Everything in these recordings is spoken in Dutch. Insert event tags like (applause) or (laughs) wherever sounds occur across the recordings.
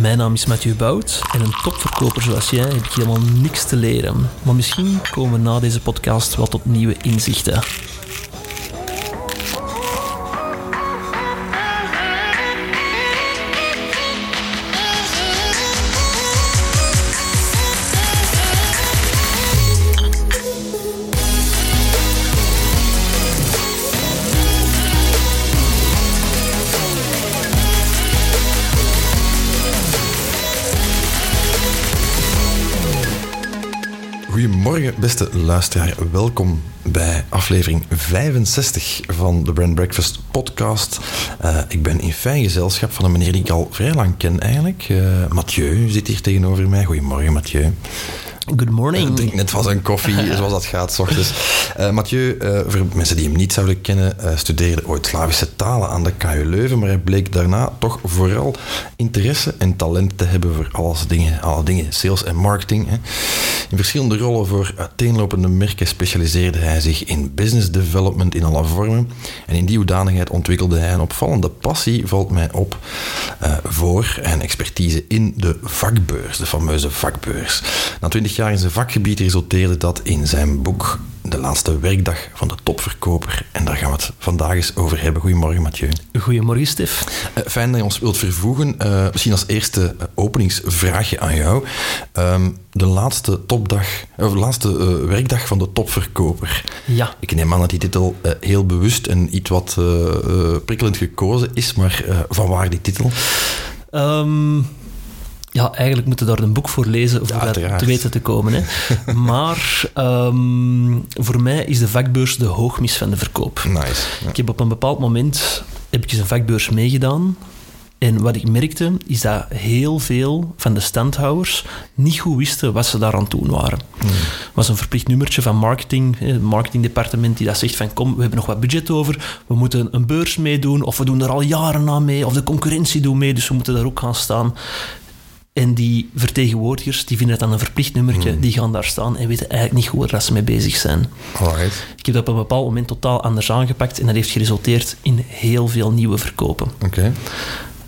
Mijn naam is Mathieu Bout en een topverkoper zoals jij heb ik helemaal niks te leren. Maar misschien komen we na deze podcast wel tot nieuwe inzichten. Beste luisteraar. Welkom bij aflevering 65 van de Brand Breakfast podcast. Uh, ik ben in fijn gezelschap van een meneer die ik al vrij lang ken eigenlijk. Uh, Mathieu zit hier tegenover mij. Goedemorgen, Mathieu. Good morning. Ik drink net van zijn koffie, (laughs) zoals dat gaat, s ochtends. Uh, Mathieu, uh, voor mensen die hem niet zouden kennen, uh, studeerde ooit Slavische talen aan de KU Leuven, maar hij bleek daarna toch vooral interesse en talent te hebben voor alles dingen, alle dingen, sales en marketing. Hè. In verschillende rollen voor uiteenlopende merken specialiseerde hij zich in business development in alle vormen. En in die hoedanigheid ontwikkelde hij een opvallende passie, valt mij op, voor en expertise in de vakbeurs, de fameuze vakbeurs. Na twintig jaar in zijn vakgebied resulteerde dat in zijn boek De laatste werkdag van de topverkoper. En daar gaan we het vandaag eens over hebben. Goedemorgen, Mathieu. Goedemorgen, Stef. Uh, fijn dat je ons wilt vervoegen. Uh, misschien als eerste openingsvraagje aan jou. Um, de laatste topdag, of de laatste uh, werkdag van de topverkoper. Ja. Ik neem aan dat die titel heel bewust en iets wat prikkelend gekozen is, maar van waar die titel? Um ja, eigenlijk moeten daar een boek voor lezen om ja, dat te weten te komen. Hè. (laughs) maar um, voor mij is de vakbeurs de hoogmis van de verkoop. Nice. Ja. Ik heb op een bepaald moment heb ik eens een vakbeurs meegedaan. En wat ik merkte, is dat heel veel van de standhouders niet goed wisten wat ze daaraan doen waren. Het hmm. was een verplicht nummertje van marketing, het marketingdepartement, die dat zegt van kom, we hebben nog wat budget over, we moeten een beurs meedoen, of we doen er al jaren aan mee, of de concurrentie doet mee, dus we moeten daar ook gaan staan. En die vertegenwoordigers die vinden het dan een verplicht nummertje, mm. die gaan daar staan en weten eigenlijk niet goed waar ze mee bezig zijn. Alright. Ik heb dat op een bepaald moment totaal anders aangepakt en dat heeft geresulteerd in heel veel nieuwe verkopen. Oké. Okay.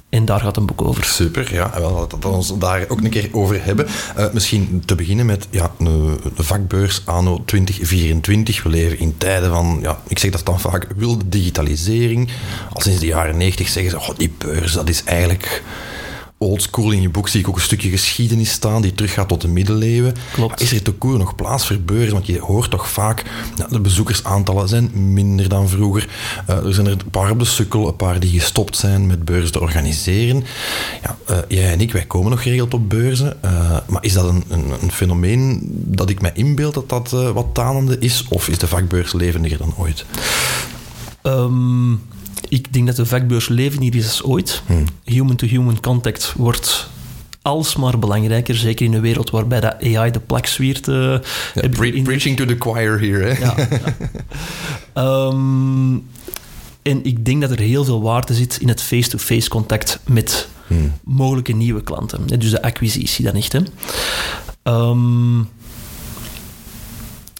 En daar gaat een boek over. Super, ja. We hadden het ons daar ook een keer over hebben. Uh, misschien te beginnen met ja, de vakbeurs anno 2024. We leven in tijden van, ja, ik zeg dat dan vaak, wilde digitalisering. Al sinds de jaren 90 zeggen ze, oh, die beurs, dat is eigenlijk oldschool. In je boek zie ik ook een stukje geschiedenis staan die teruggaat tot de middeleeuwen. Klopt. Is er te koer nog plaats voor beurzen? Want je hoort toch vaak, nou, de bezoekersaantallen zijn minder dan vroeger. Uh, er zijn er een paar op de sukkel, een paar die gestopt zijn met beurzen te organiseren. Ja, uh, jij en ik, wij komen nog geregeld op beurzen. Uh, maar is dat een, een, een, fenomeen dat ik mij inbeeld dat dat wat tanende is? Of is de vakbeurs levendiger dan ooit? Um ik denk dat de vakbeurs levendiger is als ooit. Human-to-human contact wordt alsmaar belangrijker, zeker in een wereld waarbij dat AI de plak zwiert. Uh, ja, pre preaching to the choir hier, hè? Ja, ja. um, (laughs) en ik denk dat er heel veel waarde zit in het face-to-face -face contact met hmm. mogelijke nieuwe klanten. Dus de acquisitie dan echt. Hè. Um,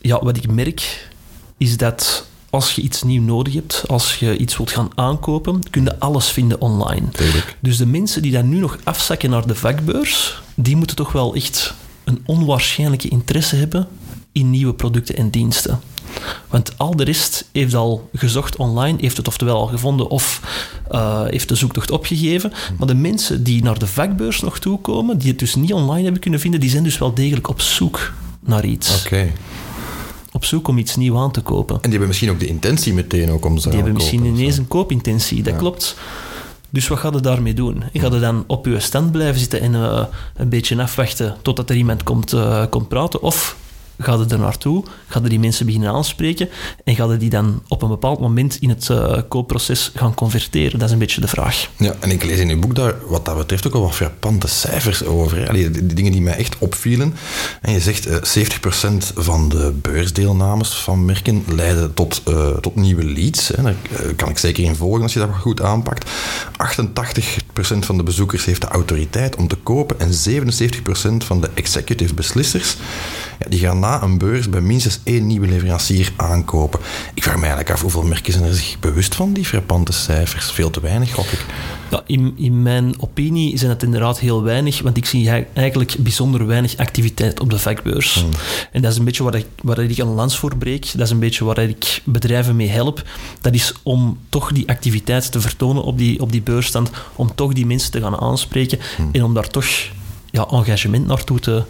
ja, wat ik merk is dat als je iets nieuw nodig hebt, als je iets wilt gaan aankopen, kun je alles vinden online. Tuurlijk. Dus de mensen die dan nu nog afzakken naar de vakbeurs, die moeten toch wel echt een onwaarschijnlijke interesse hebben in nieuwe producten en diensten. Want al de rest heeft al gezocht online, heeft het oftewel al gevonden of uh, heeft de zoektocht opgegeven. Maar de mensen die naar de vakbeurs nog toekomen, die het dus niet online hebben kunnen vinden, die zijn dus wel degelijk op zoek naar iets. Oké. Okay op zoek om iets nieuws aan te kopen. En die hebben misschien ook de intentie meteen ook om ze Die hebben misschien ineens een koopintentie, dat ja. klopt. Dus wat gaat je daarmee doen? Ga je dan op je stand blijven zitten en uh, een beetje afwachten totdat er iemand komt, uh, komt praten? Of Ga je er naartoe? Ga je die mensen beginnen aanspreken? En ga je die dan op een bepaald moment in het uh, koopproces gaan converteren? Dat is een beetje de vraag. Ja, en ik lees in uw boek daar wat dat betreft ook al wat frappante cijfers over. Allee, die, dingen die mij echt opvielen. En je zegt uh, 70% van de beursdeelnames van merken leiden tot, uh, tot nieuwe leads. Hè. Daar kan ik zeker in volgen als je dat goed aanpakt. 88% van de bezoekers heeft de autoriteit om te kopen. En 77% van de executive beslissers ja, die gaan na een beurs bij minstens één nieuwe leverancier aankopen. Ik vraag me eigenlijk af hoeveel merken zijn er zich bewust van die frappante cijfers? Veel te weinig, gok ik. Ja, in, in mijn opinie zijn het inderdaad heel weinig, want ik zie eigenlijk bijzonder weinig activiteit op de vakbeurs. Hmm. En dat is een beetje waar ik, waar ik een lans voor breek. Dat is een beetje waar ik bedrijven mee help. Dat is om toch die activiteit te vertonen op die, op die beursstand, om toch die mensen te gaan aanspreken Hmm. en om daar toch ja, engagement naartoe te,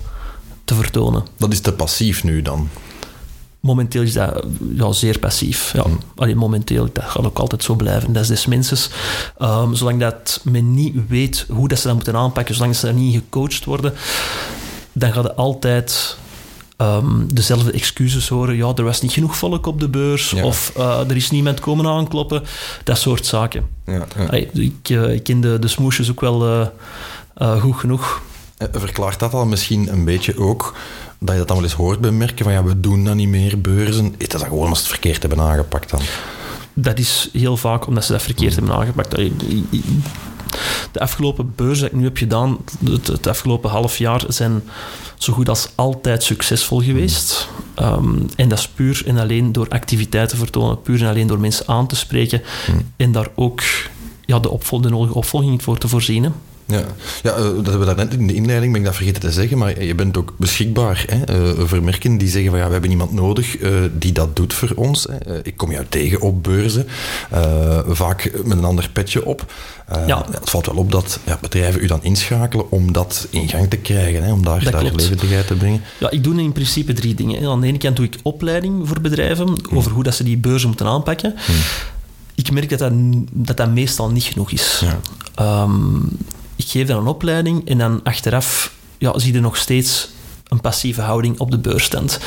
te vertonen. Dat is te passief nu dan. Momenteel is dat ja, zeer passief. Ja. Allee, momenteel, dat gaat ook altijd zo blijven. Dat is des mensen. Ehm, zolang dat men niet weet hoe dat ze dat moeten aanpakken, zolang ze daar niet gecoacht worden, dan gaat het altijd ehm, dezelfde excuses horen. Ja, er was niet genoeg volk op de beurs, Ja. of eh, er is niemand komen aankloppen. Dat soort zaken. Ja, ja. Allee, ik, eh, ik ken de, de smoesjes ook wel eh, goed genoeg. Eh, Verklaart dat al misschien een beetje ook dat je dat dan wel eens hoort bij merken van ja, we doen dat niet meer, beurzen. Is dat dan gewoon als ze het verkeerd hebben aangepakt dan? Dat is heel vaak omdat ze dat verkeerd hebben aangepakt. I- De afgelopen beurs dat ik nu heb gedaan, het, het afgelopen half jaar, zijn zo goed als altijd succesvol geweest. Ehm, en dat is puur en alleen door activiteiten vertonen, puur en alleen door mensen aan te spreken en daar ook ja, de, opvol de nodige opvolging voor te voorzien. Ja, ja eh, dat hebben we daarnet in de inleiding, ben ik dat vergeten te zeggen, maar je bent ook beschikbaar hè, eh, voor merken die zeggen van ja, we hebben iemand nodig eh, die dat doet voor ons. Hè. Eh, ik kom jou tegen op beurzen, eh, vaak met een ander petje op. Eh, Ja. Het valt wel op dat ja, bedrijven u dan inschakelen om dat in gang te krijgen, hè, om daar, Dat daar levendigheid te brengen. Ja, ik doe in principe drie dingen. Aan de ene kant doe ik opleiding voor bedrijven over hoe dat ze die beurzen moeten aanpakken. Ik merk dat dat, dat dat meestal niet genoeg is. Ja. Ehm, ik geef dan een opleiding en dan achteraf ja, zie je nog steeds een passieve houding op de beursstand.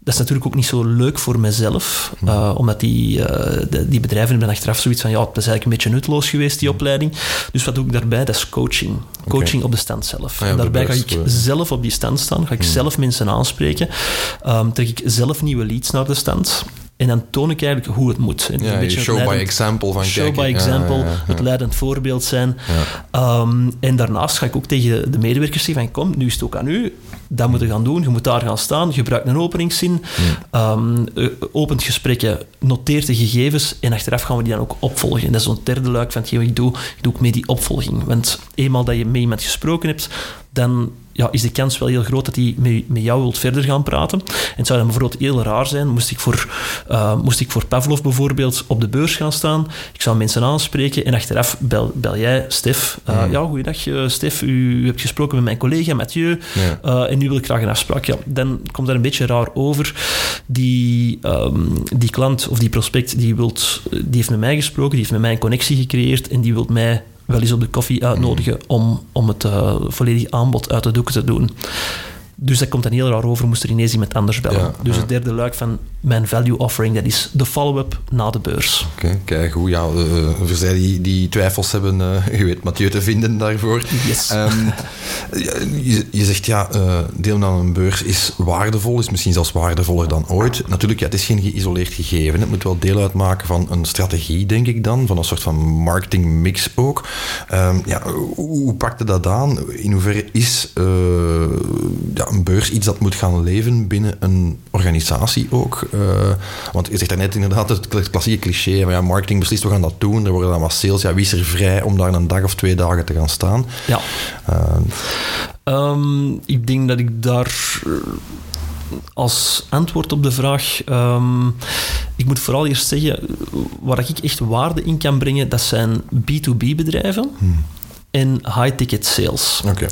Dat is natuurlijk ook niet zo leuk voor mezelf, eh, omdat die, eh, de- die bedrijven hebben achteraf zoiets van, ja, dat is eigenlijk een beetje nutteloos geweest, die opleiding. Dus wat doe ik daarbij? Dat is coaching. Coaching op de stand zelf. Ah ja, en daarbij ga ik eh. zelf op die stand staan, ga ik zelf mensen aanspreken, Ehm, trek ik zelf nieuwe leads naar de stand en dan toon ik eigenlijk hoe het moet. En Ja, een show by example van show kijken. by example, ja, ja, ja. het leidend voorbeeld zijn. Ehm, en daarnaast ga ik ook tegen de medewerkers zeggen van kom, nu is het ook aan u. Dat moet je gaan doen. Je moet daar gaan staan. Gebruik een openingszin. Ehm, eh, opent gesprekken. Noteert de gegevens. En achteraf gaan we die dan ook opvolgen. En dat is zo'n derde luik van hetgeen wat ik doe. Ik doe ook mee die opvolging. Want eenmaal dat je met iemand gesproken hebt, dan ja, is de kans wel heel groot dat hij met, met jou wilt verder gaan praten. En het zou dan bijvoorbeeld heel raar zijn, moest ik, voor, eh, moest ik voor Pavlov bijvoorbeeld op de beurs gaan staan, ik zou mensen aanspreken en achteraf bel, bel jij Stef. Eh, Ja, goeiedag eh, Stef, u, u hebt gesproken met mijn collega Mathieu Ja. En nu wil ik graag een afspraak. Ja, dan komt dat een beetje raar over. Die, ehm, die klant of die prospect, die, wilt, die heeft met mij gesproken, die heeft met mij een connectie gecreëerd en die wil mij wel eens op de koffie uitnodigen om, om het eh, volledige aanbod uit de doeken te doen. Dus dat komt dan heel raar over, moest er ineens iemand anders bellen. Ja, dus ja. het derde luik van mijn value offering, dat is de follow-up na de beurs. Oké, kijk hoe ja, eh, voor zij die, die twijfels hebben, eh, je weet Mathieu te vinden daarvoor. Yes. (laughs) Ehm, je, je zegt ja, eh deelname aan een beurs is waardevol, is misschien zelfs waardevoller dan ooit. Natuurlijk, ja, het is geen geïsoleerd gegeven. Het moet wel deel uitmaken van een strategie, denk ik dan, van een soort van marketingmix ook. Ehm, ja, hoe, hoe pakte dat aan? In hoeverre is eh, ja, een beurs iets dat moet gaan leven binnen een organisatie ook? Eh, want je zegt daarnet inderdaad het kla- klassieke cliché, van ja, marketing beslist, we gaan dat doen, er worden dan wat sales. Ja, wie is er vrij om daar een dag of twee dagen te gaan staan? Ja. Ehm, Ehm, ik denk dat ik daar eh, als antwoord op de vraag. ehm, ik moet vooral eerst zeggen, waar ik echt waarde in kan brengen, dat zijn B2B-bedrijven en high-ticket sales. Oké.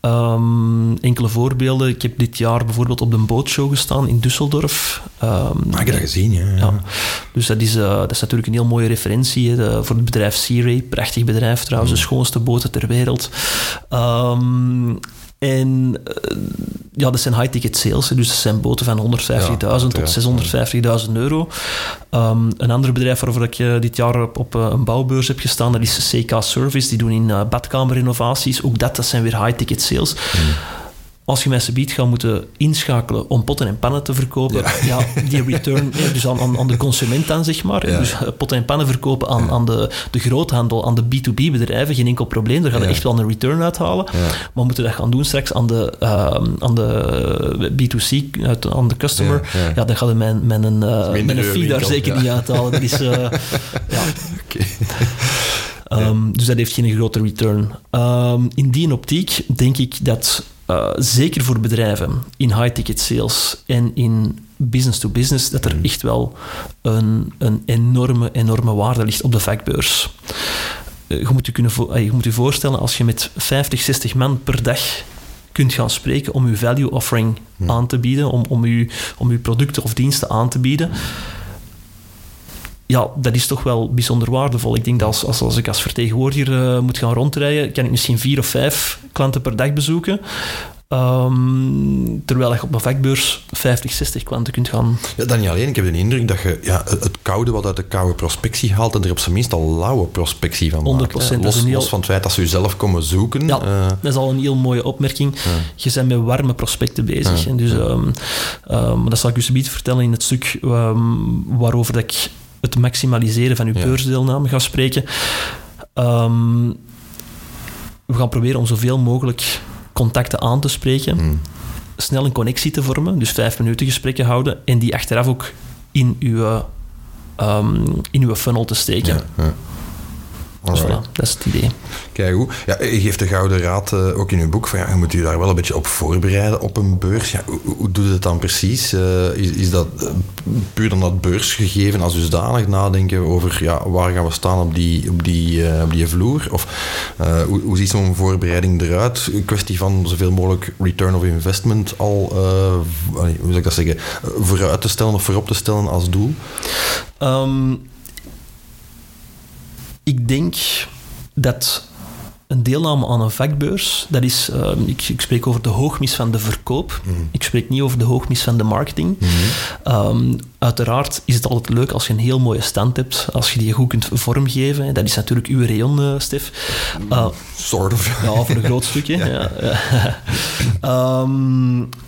Ehm, enkele voorbeelden. Ik heb dit jaar bijvoorbeeld op de bootshow gestaan in Düsseldorf. Ehm, Maar ik heb dat gezien, ja. ja. Dus dat is, eh, dat is natuurlijk een heel mooie referentie hè, voor het bedrijf Sea Ray. Prachtig bedrijf trouwens, de schoonste boten ter wereld. Ehm, en eh, ja, dat zijn high-ticket sales, dus dat zijn boten van 150.000 tot uiteraard. 650.000 euro. Ehm, een ander bedrijf waarvoor ik eh, dit jaar op, op eh, een bouwbeurs heb gestaan, dat is CK Service. Die doen in eh, badkamerrenovaties. Ook dat, dat zijn weer high-ticket sales. Als je mensen biedt gaat moeten inschakelen om potten en pannen te verkopen, ja. die return, (laughs) dus aan, aan, aan de consument dan, zeg maar. Ja. Dus eh, potten en pannen verkopen aan, aan de, de groothandel, aan de B2B-bedrijven, geen enkel probleem. Daar gaat je Ja. echt wel een return uithalen. Maar we moeten dat gaan doen straks aan de, ehm, aan de B2C, uit- aan de customer. Ja, dan gaat je mijn, mijn, uh, mijn fee daar zeker niet uithalen. Dat is, eh, (laughs) ja. Ehm, Dus dat heeft geen grote return. Ehm, in die optiek denk ik dat uh, zeker voor bedrijven in high-ticket sales en in business-to-business, dat er Mhm. echt wel een, een enorme, enorme waarde ligt op de vakbeurs. Uh, je, moet je, kunnen uh, je moet je voorstellen, als je met 50, 60 man per dag kunt gaan spreken om je value offering Mhm. aan te bieden, om, om, je, om je producten of diensten aan te bieden, ja, dat is toch wel bijzonder waardevol. Ik denk dat als, als, als ik als vertegenwoordiger uh, moet gaan rondrijden, kan ik misschien vier of vijf klanten per dag bezoeken. Um, terwijl je op een vakbeurs 50, 60 klanten kunt gaan. Ja, dan niet alleen. Ik heb de indruk dat je ja, het koude wat uit de koude prospectie haalt en er op zijn minst al lauwe prospectie van 100%, maakt. Los, dat is een heel... los van het feit dat ze jezelf komen zoeken. Ja, uh, dat is al een heel mooie opmerking. Ja. Je bent met warme prospecten bezig. Ja. En dus, um, um, dat zal ik u zometeen vertellen in het stuk waarover dat ik het maximaliseren van uw ja. beursdeelname ga spreken. Um, we gaan proberen om zoveel mogelijk contacten aan te spreken, mm. snel een connectie te vormen, dus vijf minuten gesprekken houden en die achteraf ook in uw, um, in uw funnel te steken. Ja, ja. Dus voilà, dat is het idee. Kijk hoe. Ja, je geeft de gouden raad uh, ook in uw boek. Van, ja, je moet je daar wel een beetje op voorbereiden op een beurs. Ja, hoe, hoe doe je het dan precies? Uh, is, is dat uh, puur dan dat beursgegeven als dusdanig nadenken over ja, waar gaan we staan op die, op die, op die vloer? Of hoe, hoe ziet zo'n voorbereiding eruit? Een kwestie van zoveel mogelijk return of investment al, hoe zou ik dat zeggen, vooruit te stellen of voorop te stellen als doel? Um, ik denk dat een deelname aan een vakbeurs, dat is, uh, ik, ik, spreek over de hoogmis van de verkoop. Mm. Ik spreek niet over de hoogmis van de marketing. Mm -hmm. um, uiteraard is het altijd leuk als je een heel mooie stand hebt, als je die goed kunt vormgeven. Dat is natuurlijk uw rayon, uh, Stef. Uh, sort of. Ja, voor een groot stukje. (laughs) ja. ja. um, (laughs)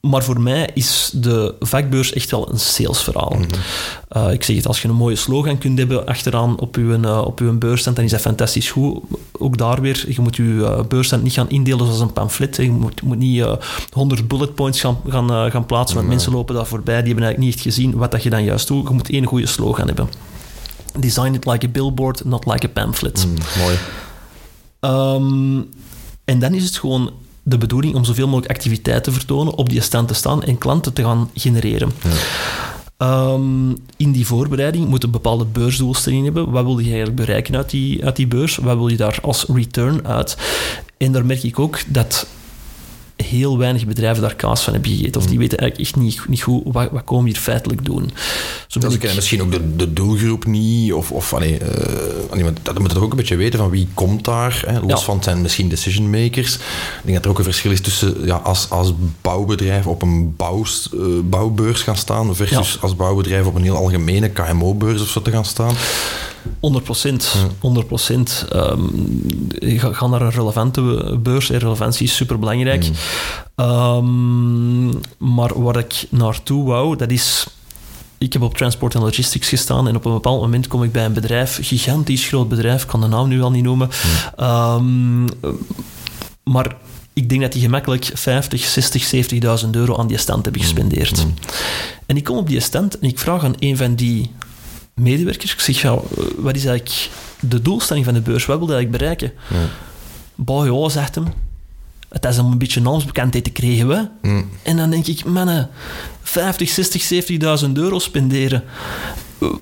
maar voor mij is de vakbeurs echt wel een salesverhaal. Mm -hmm. uh, ik zeg het, als je een mooie slogan kunt hebben achteraan op je, uh, op uw beursstand, dan is dat fantastisch goed. Ook daar weer, je moet je uh, beursstand niet gaan indelen zoals een pamflet. Je moet, moet niet 100 bullet points gaan, gaan, gaan plaatsen, want nee. mensen lopen daar voorbij, die hebben eigenlijk niet echt gezien wat dat je dan juist doet. Je moet één goede slogan hebben. Design it like a billboard, not like a pamphlet. Mm, mooi. Um, en dan is het gewoon de bedoeling om zoveel mogelijk activiteit te vertonen, op die stand te staan en klanten te gaan genereren. Ja. Um, in die voorbereiding moet een bepaalde beursdoelstelling hebben. Wat wil je eigenlijk bereiken uit die, uit die beurs? Wat wil je daar als return uit? En daar merk ik ook dat heel weinig bedrijven daar kaas van hebben gegeten. Of die weten eigenlijk echt niet, niet goed wat, wat komen we hier feitelijk doen. Zo dat ik... misschien ook de, de doelgroep niet. Of, of allee, uh, dat moet toch ook een beetje weten van wie komt daar. Hè? Los ja. van het zijn misschien decision makers. Ik denk dat er ook een verschil is tussen ja, als, als bouwbedrijf op een bouw, uh, bouwbeurs gaan staan versus ja. als bouwbedrijf op een heel algemene KMO-beurs of zo te gaan staan. 100 procent. 100 procent. Um, ga, ga, naar een relevante beurs. En relevantie is super belangrijk. Mm. Um, maar waar ik naartoe wou, dat is. Ik heb op Transport and Logistics gestaan en op een bepaald moment kom ik bij een bedrijf, gigantisch groot bedrijf, ik kan de naam nu al niet noemen. Mm. Um, maar ik denk dat die gemakkelijk 50, 60, 70.000 euro aan die stand hebben gespendeerd. Mm. En ik kom op die stand en ik vraag aan een van die medewerkers. Ik zeg, ja, wat is eigenlijk de doelstelling van de beurs? Wat wil je eigenlijk bereiken? Ja. Bah, ja, zegt hem. Het is om een beetje naamsbekendheid te krijgen. Hè? Mm. En dan denk ik, mannen, 50, 60, 70.000 euro spenderen.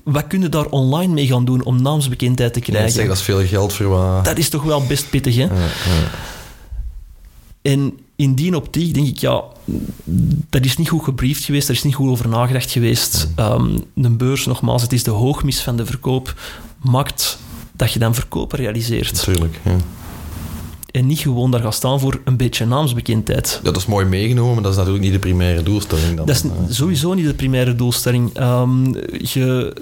Wat kunnen daar online mee gaan doen om naamsbekendheid te krijgen? Ja, zeg, dat is veel geld voor wat... Dat is toch wel best pittig, hè? Ja, ja. En in die optiek denk ik, ja, dat is niet goed gebriefd geweest, er is niet goed over nagedacht geweest. Um, de beurs, nogmaals, het is de hoogmis van de verkoop, maakt dat je dan verkopen realiseert. Natuurlijk, ja. En niet gewoon daar gaan staan voor een beetje naamsbekendheid. Ja, dat is mooi meegenomen, maar dat is natuurlijk niet de primaire doelstelling. Dan. Dat is sowieso niet de primaire doelstelling. Um, je,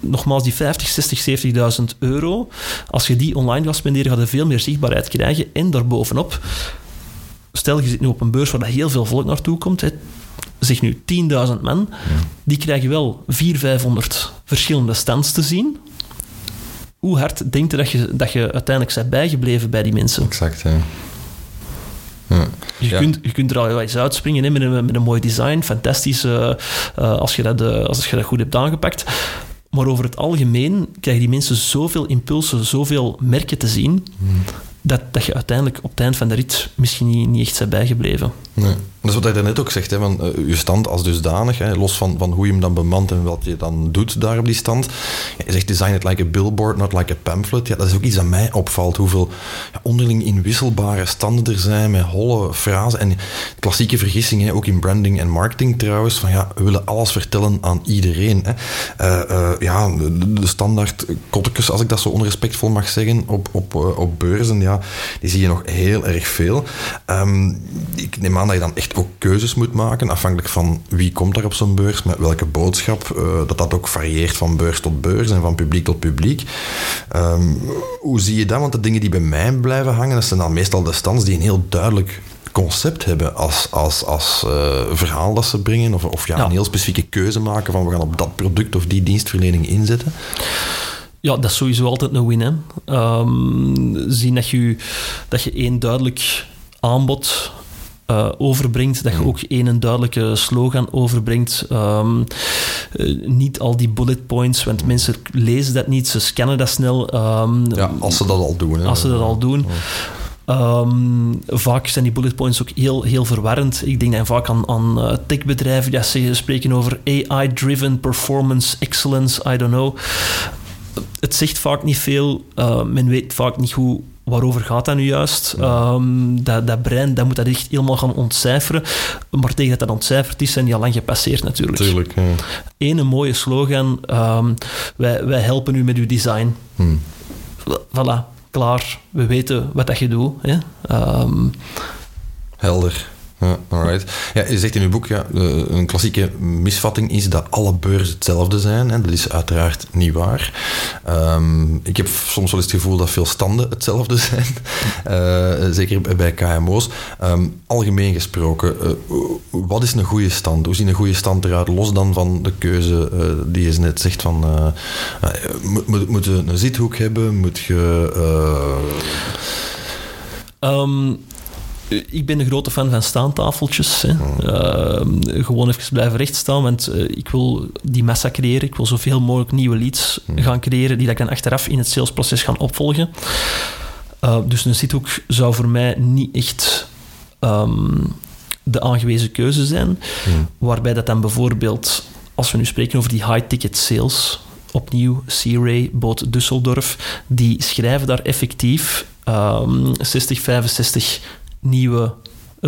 nogmaals, die 50, 60, 70.000 euro, als je die online gaat spenderen, ga je veel meer zichtbaarheid krijgen. En daarbovenop, stel je zit nu op een beurs waar heel veel volk naartoe komt, hè, zeg nu 10.000 man, ja. die krijgen wel 400, 500 verschillende stands te zien. Hoe hard denk je dat je, dat je uiteindelijk bent bijgebleven bij die mensen? Exact, ja. Ja. Je, ja. kunt, je kunt er al eens uitspringen hè, met, een, met een mooi design, fantastisch uh, uh, als, je dat, uh, als je dat goed hebt aangepakt. Maar over het algemeen krijgen die mensen zoveel impulsen, zoveel merken te zien, dat, dat je uiteindelijk op het eind van de rit misschien niet, niet echt bent bijgebleven. Nee. Dat is wat hij net ook zegt, hè, van, uh, je stand als dusdanig, hè, los van, van hoe je hem dan bemant en wat je dan doet daar op die stand. Je zegt design it like a billboard, not like a pamphlet. Ja, dat is ook iets dat mij opvalt, hoeveel onderling inwisselbare standen er zijn met holle frasen en klassieke vergissingen, ook in branding en marketing trouwens, van ja, we willen alles vertellen aan iedereen. Hè. Uh, uh, ja, de, standaard kottekes, als ik dat zo onrespectvol mag zeggen, op, op, op beurzen, ja, die zie je nog heel erg veel. Um, ik neem aan dat je dan echt ook keuzes moet maken, afhankelijk van wie komt daar op zo'n beurs, met welke boodschap, uh, dat dat ook varieert van beurs tot beurs en van publiek tot publiek. Um, hoe zie je dat? Want de dingen die bij mij blijven hangen, dat zijn dan meestal de stands die een heel duidelijk concept hebben als, als, als uh, verhaal dat ze brengen, of, of ja, ja, een heel specifieke keuze maken van we gaan op dat product of die dienstverlening inzetten. Ja, dat is sowieso altijd een win. Hè. Um, zien dat je, dat je één duidelijk aanbod uh, overbrengt, dat je ook één een duidelijke slogan overbrengt. Um, uh, niet al die bullet points, want mensen lezen dat niet, ze scannen dat snel. Um, ja, als ze dat al doen. Hè. Als ze dat al doen. Um, vaak zijn die bullet points ook heel, heel verwarrend. Ik denk dan vaak aan, aan uh, techbedrijven die ja, spreken over AI-driven performance excellence, I don't know. Het zegt vaak niet veel. Uh, men weet vaak niet hoe waarover gaat dat nu juist? Ja. Um, dat, dat brein dat moet dat echt helemaal gaan ontcijferen. Maar tegen dat dat ontcijferd is, zijn die al lang gepasseerd natuurlijk. Tuurlijk, ja. Mooie slogan. Um, wij, wij helpen u met uw design. Hmm. Voilà, klaar. We weten wat dat je doet. Hè? Um, Helder. Ja, alright. Ja, je zegt in uw boek, ja, een klassieke misvatting is dat alle beurzen hetzelfde zijn. En dat is uiteraard niet waar. Um, ik heb soms wel eens het gevoel dat veel standen hetzelfde (laughs) zijn. Uh, zeker bij KMO's. Um, algemeen gesproken, uh, wat is een goede stand? Hoe ziet een goede stand eruit? Los dan van de keuze die je net zegt van... moet, moet je een zithoek hebben? Moet je... Um, ik ben een grote fan van staantafeltjes. Hè. Uh, gewoon even blijven rechtstaan, want uh, ik wil die massa creëren. Ik wil zoveel mogelijk nieuwe leads gaan creëren die dat ik dan achteraf in het salesproces gaan opvolgen. Uh, dus een zithoek zou voor mij niet echt um, de aangewezen keuze zijn. Hmm. Waarbij dat dan bijvoorbeeld, als we nu spreken over die high-ticket sales, opnieuw C-Ray, Boot Düsseldorf, die schrijven daar effectief um, 60, 65 nieuwe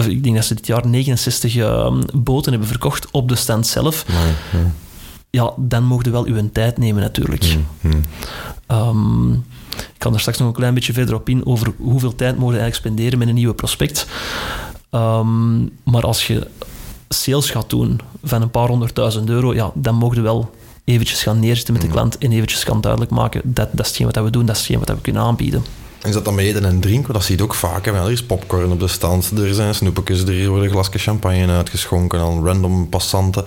ik denk dat ze dit jaar 69 uh, boten hebben verkocht op de stand zelf. Nee, nee. Ja, dan mocht je wel uw tijd nemen natuurlijk. Um, ik kan er straks nog een klein beetje verder op in over hoeveel tijd mogen eigenlijk spenderen met een nieuwe prospect. Um, maar als je sales gaat doen van een paar honderdduizend euro, ja, dan mogen wel eventjes gaan neerzitten met de klant en eventjes gaan duidelijk maken dat dat is hetgeen wat we doen, dat is hetgeen wat we kunnen aanbieden. Is dat dan met eten en drinken? Dat zie je ook vaak. Hè? Er is popcorn op de stand, er zijn snoepjes, er worden glasjes champagne uitgeschonken aan random passanten.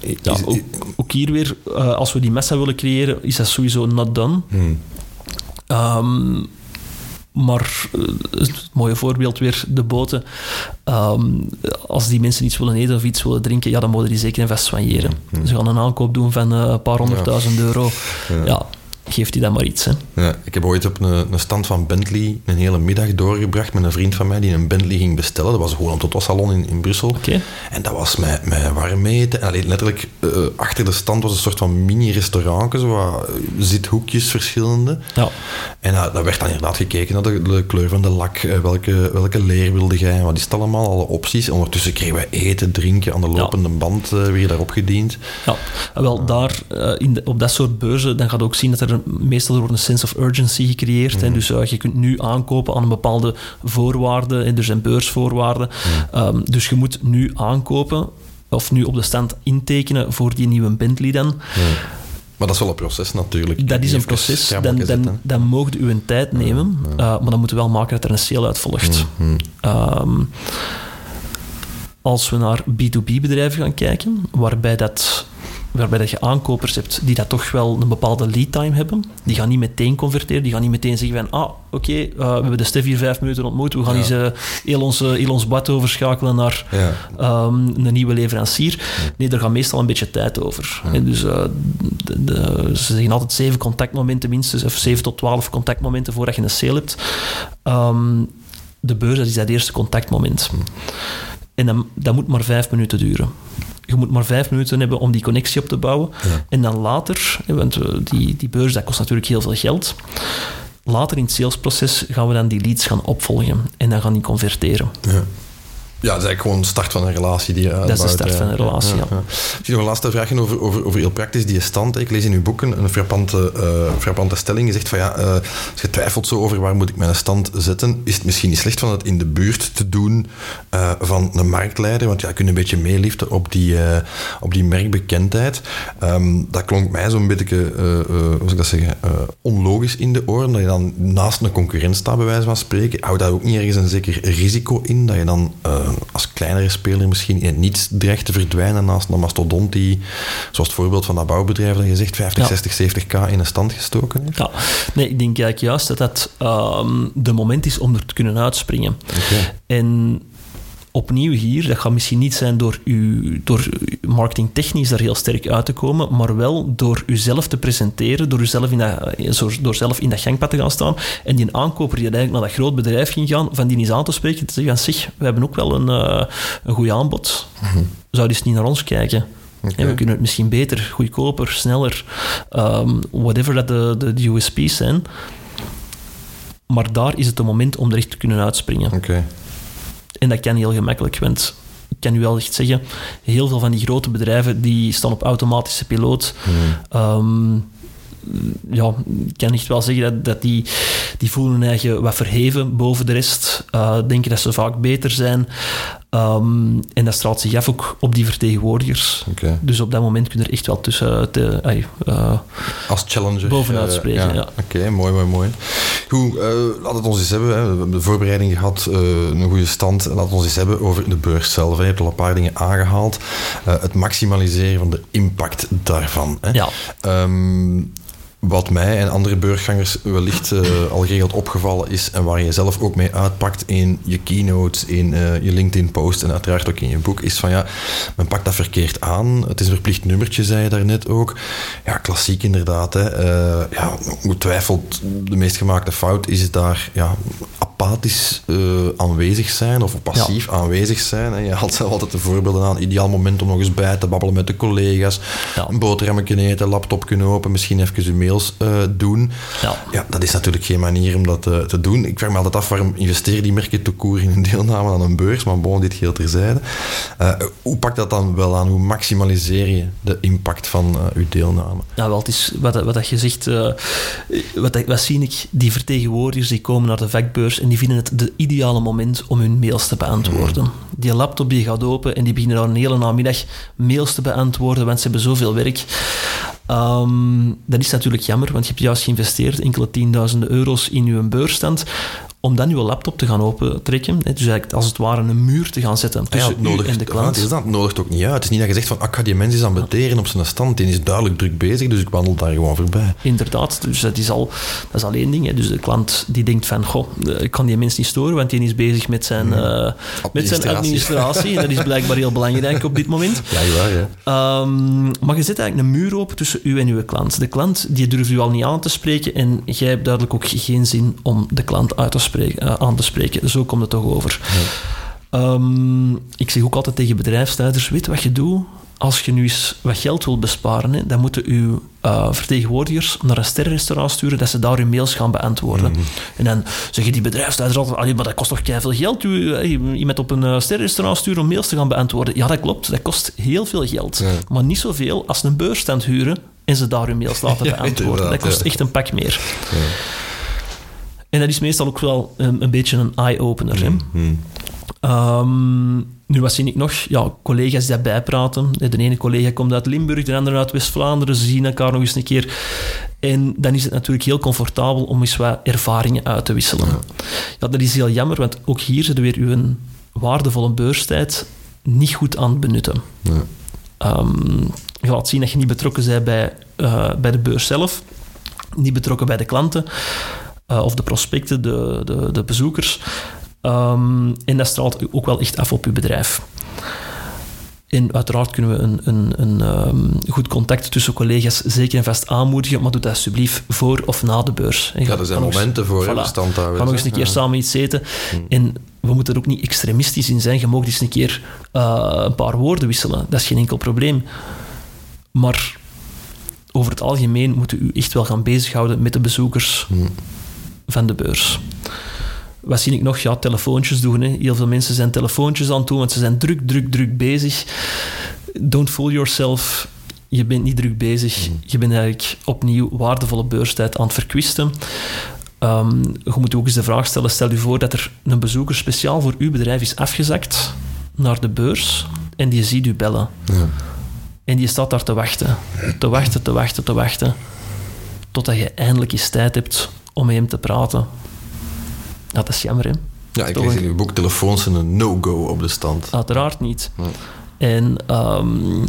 Is, ja, ook, ook, hier weer, uh, als we die messa willen creëren, is dat sowieso not done. Hmm. Um, maar uh, het mooie voorbeeld weer, de boten. Um, als die mensen iets willen eten of iets willen drinken, ja, dan moeten die zeker en vast soigneren. Hmm. Ze gaan een aankoop doen van uh, een paar honderdduizend ja. euro. Ja. ja geeft hij dan maar iets. Hè. Ja, ik heb ooit op een, een, stand van Bentley een hele middag doorgebracht met een vriend van mij die een Bentley ging bestellen. Dat was gewoon een Toto-salon in, in Brussel. Okay. En dat was met, met warm eten. Letterlijk, uh, achter de stand was een soort van mini-restaurantje, zo wat zithoekjes verschillende. Ja. En uh, daar werd dan inderdaad gekeken naar de, de kleur van de lak, uh, welke, welke leer wilde jij, wat is het allemaal, alle opties. Ondertussen kregen wij eten, drinken aan de lopende ja. band weer daarop gediend. Ja, wel daar, in de, op dat soort beurzen, dan gaat ook zien dat er meestal wordt een sense of urgency gecreëerd. Mm. Hè, dus uh, je kunt nu aankopen aan een bepaalde voorwaarden. En er zijn beursvoorwaarden. Mm. Um, dus je moet nu aankopen of nu op de stand intekenen voor die nieuwe Bentley dan. Mm. Maar dat is wel een proces natuurlijk. Dat is een proces. Dan, dan, dan mogen u een tijd nemen. Uh, maar dan moeten we wel maken dat er een sale uit volgt. Um, als we naar B2B bedrijven gaan kijken, waarbij dat waarbij dat je aankopers hebt die dat toch wel een bepaalde lead time hebben. Die gaan niet meteen converteren, die gaan niet meteen zeggen van ah, oké, uh, we hebben de Stef hier vijf minuten ontmoet, we gaan Ja. eens uh, heel, ons, uh, heel ons bad overschakelen naar Ja. um, een nieuwe leverancier. Nee, daar gaat meestal een beetje tijd over. En dus uh, de, de, ze zeggen altijd zeven contactmomenten minstens, of zeven tot twaalf contactmomenten voordat je een sale hebt. Um, de beurs, dat is dat eerste contactmoment. En dat, dat moet maar vijf minuten duren. Je moet maar vijf minuten hebben om die connectie op te bouwen. Ja. En dan later, want die, die beurs dat kost natuurlijk heel veel geld. Later in het salesproces gaan we dan die leads gaan opvolgen en dan gaan die converteren. Ja. Ja, dat is eigenlijk gewoon de start van een relatie die je uitbouwt. Dat is de start van een relatie, ja. ja. Nog een laatste vraagje over, over, over heel praktisch die stand. Ik lees in uw boeken een frappante, uh, frappante stelling. Je zegt van ja, uh, als je twijfelt zo over waar moet ik mijn stand zetten, is het misschien niet slecht van het in de buurt te doen uh, van een marktleider, want ja, je kunt een beetje meeliften op die, op die merkbekendheid. Um, dat klonk mij zo'n beetje, hoe zou ik dat zeggen, onlogisch in de oren, dat je dan naast een concurrent staat, bij wijze van spreken. Houdt daar ook niet ergens een zeker risico in, dat je dan als kleinere speler misschien in het niets dreigt te verdwijnen naast een mastodont die, zoals het voorbeeld van dat bouwbedrijf dat je zegt, 50, ja. 60, 70k in een stand gestoken heeft? Ja, nee, ik denk eigenlijk juist dat dat um, de moment is om er te kunnen uitspringen. Okay. En opnieuw hier, dat gaat misschien niet zijn door, u, door marketingtechnisch daar heel sterk uit te komen, maar wel door uzelf te presenteren, door, uzelf in dat, door zelf in dat gangpad te gaan staan en die aankoper die uiteindelijk naar dat groot bedrijf ging gaan, van die eens aan te spreken, te zeggen, zeg, we hebben ook wel een, uh, een goed aanbod. -hmm. Zou eens niet naar ons kijken? Okay. En we kunnen het misschien beter, goedkoper, sneller, um, whatever dat de, de, de USP's zijn. Maar daar is het het moment om er echt te kunnen uitspringen. Okay. En dat kan heel gemakkelijk, want ik kan u wel echt zeggen, heel veel van die grote bedrijven die staan op automatische piloot. Hmm. Um, ja, ik kan echt wel zeggen dat, dat die, die voelen hun eigen wat verheven boven de rest. Uh, denken dat ze vaak beter zijn. Um, en dat straalt zich af ook op die vertegenwoordigers. Okay. Dus op dat moment kun je er echt wel tussen te, ay, uh, als challenger bovenuit spreken. Uh, ja. ja. Oké, okay, mooi, mooi, mooi. Goed, uh, laat het ons eens hebben. Hè. We hebben de voorbereiding gehad, een goede stand. Laat het ons eens hebben over de beurs zelf. Je hebt al een paar dingen aangehaald. Het maximaliseren van de impact daarvan. Hè. Ja. Um, wat mij en andere beursgangers wellicht uh, al geregeld opgevallen is en waar je zelf ook mee uitpakt in je keynotes, in uh, je LinkedIn-post en uiteraard ook in je boek, is van ja, men pakt dat verkeerd aan. Het is een verplicht nummertje, zei je daarnet ook. Ja, klassiek inderdaad. Hè. Uh, ja, hoe twijfelt de meest gemaakte fout is daar ja, apathisch aanwezig zijn of passief ja. aanwezig zijn. Hè. Je haalt zelf altijd de voorbeelden aan. Ideaal moment om nog eens bij te babbelen met de collega's. Ja. Een boterhammetje eten, laptop kunnen open, misschien even je mails uh, doen. Ja. ja, dat is natuurlijk geen manier om dat uh, te doen. Ik vraag me altijd af waarom investeren die merken te koer in een deelname aan een beurs, maar bon, dit geheel terzijde. Uh, hoe pakt dat dan wel aan? Hoe maximaliseer je de impact van uw deelname? Ja, wel, het is wat, wat je zegt, wat, wat zie ik, die vertegenwoordigers die komen naar de vakbeurs en die vinden het de ideale moment om hun mails te beantwoorden. Mm. Die laptop die gaat open en die beginnen dan een hele namiddag mails te beantwoorden, want ze hebben zoveel werk. Um, dat is natuurlijk jammer, want je hebt juist geïnvesteerd enkele tienduizenden euro's in je beursstand om dan je laptop te gaan opentrekken. Dus eigenlijk als het ware een muur te gaan zetten tussen ja, en de klant. Het, is dat, het nodigt ook niet uit. Het is niet dat je zegt van, ah, ik ga die mens eens op zijn stand. Die is duidelijk druk bezig, dus ik wandel daar gewoon voorbij. Inderdaad, dus dat is al, dat is al één ding. Hè. Dus de klant die denkt van, goh, ik kan die mens niet storen, want die is bezig met zijn, uh, administratie. met zijn administratie. en dat is blijkbaar heel belangrijk op dit moment. (laughs) Ja, ja. Um, maar je zet eigenlijk een muur open tussen u en uw klant. De klant die durft u al niet aan te spreken en jij hebt duidelijk ook geen zin om de klant uit te spreken, uh, aan te spreken. Zo komt het toch over. Ja. Um, ik zeg ook altijd tegen bedrijfsleiders, weet wat je doet? Als je nu eens wat geld wilt besparen, hè, dan moeten uw uh, vertegenwoordigers naar een sterrenrestaurant sturen dat ze daar hun mails gaan beantwoorden. Mhm. Mm -hmm. En dan zeggen die bedrijfsleiders altijd, maar dat kost toch veel geld, u, iemand op een uh, sterrenrestaurant sturen om mails te gaan beantwoorden. Ja, dat klopt, dat kost heel veel geld. Ja. Maar niet zoveel als een beursstand huren en ze daar hun mails laten (laughs) Ja, beantwoorden. dat kost echt een pak meer. Ja. En dat is meestal ook wel een, een beetje een eye-opener. Mhm. Um, nu, wat zie ik nog? Ja, collega's die bijpraten. De ene collega komt uit Limburg, de andere uit West-Vlaanderen. Ze zien elkaar nog eens een keer. En dan is het natuurlijk heel comfortabel om eens wat ervaringen uit te wisselen. Ja, ja dat is heel jammer, want ook hier zitten weer uw waardevolle beurstijd niet goed aan het benutten. Ja. Um, Je laat zien dat je niet betrokken bent bij, eh, bij de beurs zelf, niet betrokken bij de klanten uh, of de prospecten, de, de, de bezoekers. Um, en dat straalt ook wel echt af op je bedrijf. En uiteraard kunnen we een, een, een um, goed contact tussen collega's zeker en vast aanmoedigen, maar doe dat alsjeblieft voor of na de beurs. En ja, er zijn momenten voor voilà, standhouden. Ga nog eens een keer ja. samen iets eten. Hmm. En we moeten er ook niet extremistisch in zijn. Je mag eens een keer uh, een paar woorden wisselen. Dat is geen enkel probleem. Maar over het algemeen moeten u echt wel gaan bezighouden met de bezoekers hmm. Van de beurs wat zie ik nog? Ja, telefoontjes doen. Hè. Heel veel mensen zijn telefoontjes aan het doen, want ze zijn druk, druk, druk bezig. Don't fool yourself. Je bent niet druk bezig. Mm. Je bent eigenlijk opnieuw waardevolle beurstijd aan het verkwisten. Um, je moet ook eens de vraag stellen: stel je voor dat er een bezoeker speciaal voor uw bedrijf is afgezakt naar de beurs en die ziet u bellen. Ja. En die staat daar te wachten, te wachten, te wachten, te wachten. Totdat je eindelijk eens tijd hebt om met hem te praten. Dat is jammer, hè. Ja, ik lees in uw boek telefoons een no-go op de stand. Uiteraard niet. En um,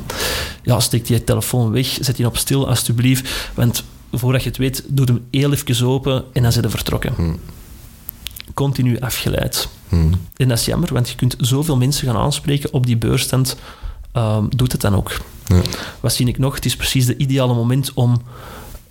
ja, steek die telefoon weg, zet die op stil, alstublieft. Want voordat je het weet, doe hem heel even open en dan zijn ze vertrokken. Hmm. Continu afgeleid. Hmm. En dat is jammer, want je kunt zoveel mensen gaan aanspreken op die beursstand. Um, doet het dan ook. Ja. Wat zie ik nog? Het is precies de ideale moment om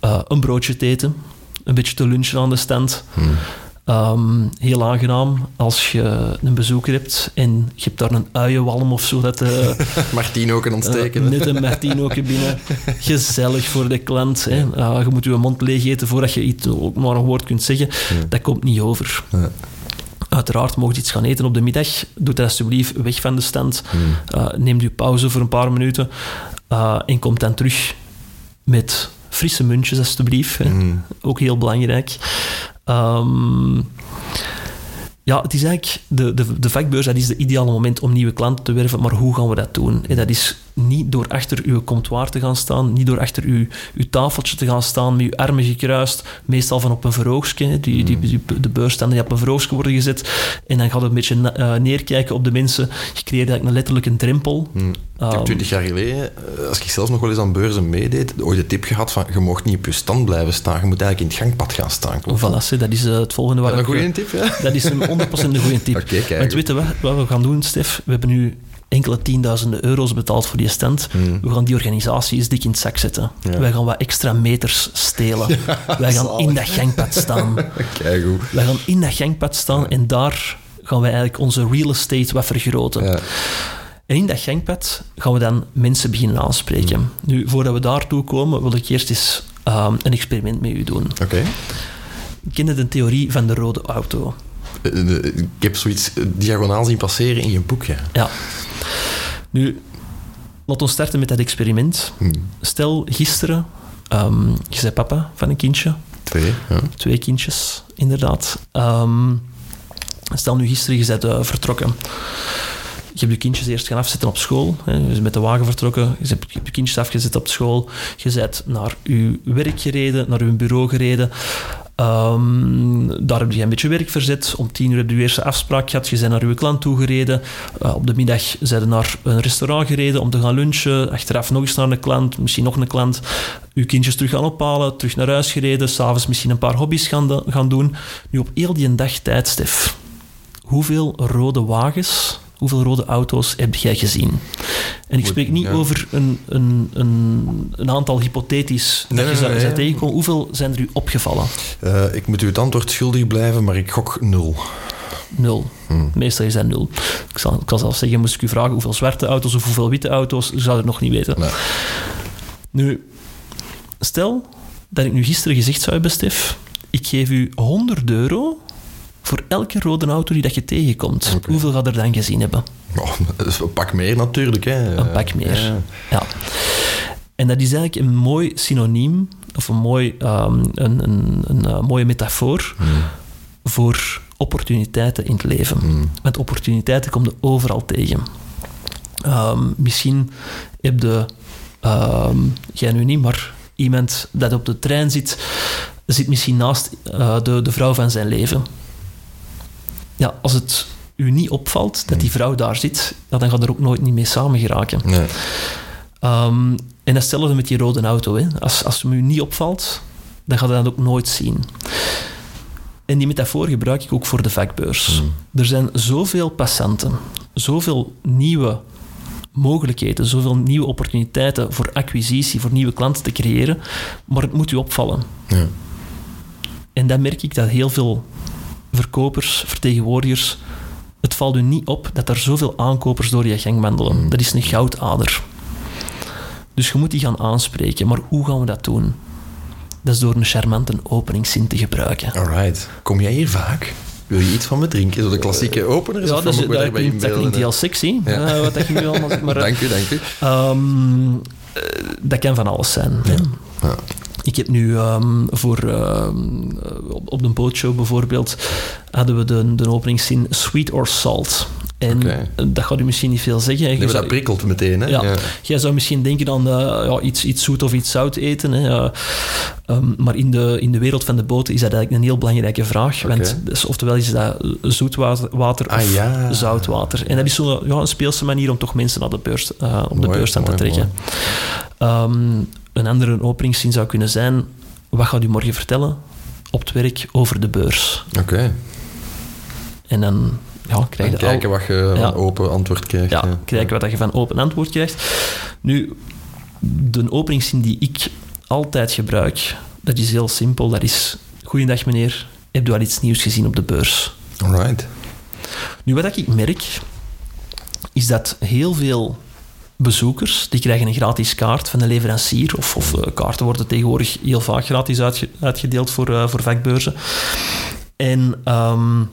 uh, een broodje te eten, een beetje te lunchen aan de stand. Hmm. Um, heel aangenaam als je een bezoeker hebt en je hebt daar een uienwalm of zo. Dat, (laughs) uh, Martino kan ontsteken. Uh, net een Martino binnen. Gezellig voor de klant. Hè. Uh, je moet je mond leeg eten voordat je iets, ook maar een woord kunt zeggen. Ja. Dat komt niet over. Ja. Uiteraard mocht iets gaan eten op de middag. Doe dat alsjeblieft weg van de stand. Hmm. neem je pauze voor een paar minuten. en kom dan terug met frisse muntjes, alsjeblieft. Mm. Ook heel belangrijk. Um, ja, het is eigenlijk de, de, de vakbeurs, dat is de ideale moment om nieuwe klanten te werven, maar hoe gaan we dat doen? En dat is niet door achter uw comptoir te gaan staan, niet door achter uw, uw tafeltje te gaan staan met uw armen gekruist, meestal van op een verhoogstje. Die, die, die, de beurstanden die op een verhoogstje worden gezet. En dan gaat het een beetje uh, neerkijken op de mensen. Je creëert eigenlijk een letterlijk een drempel. Hmm. Ik heb twintig jaar geleden, eh, als ik zelfs nog wel eens aan beurzen meedeed, ooit de tip gehad van je mocht niet op je stand blijven staan, je moet eigenlijk in het gangpad gaan staan. Klopt voilà, dat is uh, het volgende. Waar dat een goede tip, ja? Dat is een 100% een goede tip. (laughs) okay, kijk. Want weet je wat, wat we gaan doen, Stef? We hebben nu enkele tienduizenden euro's betaald voor die stand. Mm. We gaan die organisatie eens dik in het zak zetten. Ja. Wij gaan wat extra meters stelen. (laughs) Ja, (laughs) wij gaan in dat gangpad staan. Kijk hoe. Wij gaan in dat gangpad staan en daar gaan wij eigenlijk onze real estate wat vergroten. En in dat gangpad gaan we dan mensen beginnen aanspreken. Mm. Nu, voordat we daartoe komen, wil ik eerst eens um, een experiment met u doen. Oké. Okay. Ken je de theorie van de rode auto? Eh, eh, ik heb zoiets diagonaal zien passeren in je boekje. Ja. Nu, laten we starten met dat experiment. Hmm. Stel, gisteren, um, je zei papa van een kindje. Twee, ja. Twee kindjes, inderdaad. Um, stel nu, gisteren, je bent uh, vertrokken. Je hebt je kindjes eerst gaan afzetten op school. Hè. Je bent met de wagen vertrokken. Je hebt je kindjes afgezet op school. Je bent naar je werk gereden, naar je bureau gereden. Um, daar heb je een beetje werk verzet. Om tien uur heb je je eerste afspraak gehad. Je bent naar uw klant toegereden. Uh, op de middag zijn je naar een restaurant gereden om te gaan lunchen. Achteraf nog eens naar een klant, misschien nog een klant. Uw kindjes terug gaan ophalen, terug naar huis gereden. S'avonds misschien een paar hobby's gaan, gaan doen. Nu op heel die dag tijd, Stef. Hoeveel rode wagens hoeveel rode auto's heb jij gezien? En ik spreek niet over een, een, een, een, aantal hypothetisch nee, dat je nee, nee, tegenkomen. Hoeveel zijn er u opgevallen? Uh, ik moet u het antwoord schuldig blijven, maar ik gok nul. Nul. Hmm. Meestal is dat nul. Ik zal, ik zal zelfs zeggen, moest ik u vragen hoeveel zwarte auto's of hoeveel witte auto's, zou het nog niet weten. Nu, stel dat ik nu gisteren gezegd zou hebben, Stef, ik geef u 100 euro voor elke rode auto die dat je tegenkomt. Okay. Hoeveel gaat er dan gezien hebben? Oh, is (laughs) een pak meer natuurlijk. Hè. Een pak meer, ja. ja. En dat is eigenlijk een mooi synoniem, of een, mooi, um, een, een, een, een, mooie metafoor hmm. voor opportuniteiten in het leven. Hmm. Want opportuniteiten komen overal tegen. Um, misschien heb je, um, jij nu niet, maar iemand dat op de trein zit, zit misschien naast uh, de, de vrouw van zijn leven ja, als het u niet opvalt dat die vrouw daar zit, dan gaat er ook nooit niet mee samen geraken. Nee. Um, En hetzelfde met die rode auto. Hè. Als, als hem u niet opvalt, dan gaat hij dat ook nooit zien. En die metafoor gebruik ik ook voor de vakbeurs. Er zijn zoveel passanten, zoveel nieuwe mogelijkheden, zoveel nieuwe opportuniteiten voor acquisitie, voor nieuwe klanten te creëren, maar het moet u opvallen. Ja. En dan merk ik dat heel veel verkopers, vertegenwoordigers, het valt u niet op dat er zoveel aankopers door je gang wandelen. Dat is een goudader. Dus je moet die gaan aanspreken. Maar hoe gaan we dat doen? Dat is door een charmante openingszin te gebruiken. Alright. Kom jij hier vaak? Wil je iets van me drinken? Zo de klassieke openers? Ja, of dat, dat, klinkt, dat heel sexy, Ja. eh, wat dat je nu allemaal zegt. Maar (laughs) eh, Dank u, dank u. ehm, eh, dat kan van alles zijn. hè. Ja. Ik heb nu ehm, voor, ehm, op, op de bootshow bijvoorbeeld, hadden we de, de openingszin sweet or salt. En dat gaat u misschien niet veel zeggen. Nee, zou- dat prikkelt meteen, hè? ja. Jij zou misschien denken aan eh, ja, iets, iets zoet of iets zout eten. Hè. Ehm, maar in de, in de wereld van de boten is dat eigenlijk een heel belangrijke vraag. Want dus, oftewel is dat zoetwater water of Ah, ja. zoutwater. En dat is zo, ja, een speelse manier om toch mensen naar de beurs, eh, op de beurs aan te trekken. Ehm, een andere openingszin zou kunnen zijn... Wat gaat u morgen vertellen op het werk over de beurs? Oké. En dan ja, krijg En je al- kijken wat je Ja. van open antwoord krijgt. ja, ja. kijken wat je van open antwoord krijgt. Nu, de openingszin die ik altijd gebruik, dat is heel simpel. Dat is, goeiedag meneer, heb je al iets nieuws gezien op de beurs? Alright. Nu, wat ik merk, is dat heel veel bezoekers, die krijgen een gratis kaart van de leverancier, of, of eh, kaarten worden tegenwoordig heel vaak gratis uitge- uitgedeeld voor, eh, voor vakbeurzen. En ehm,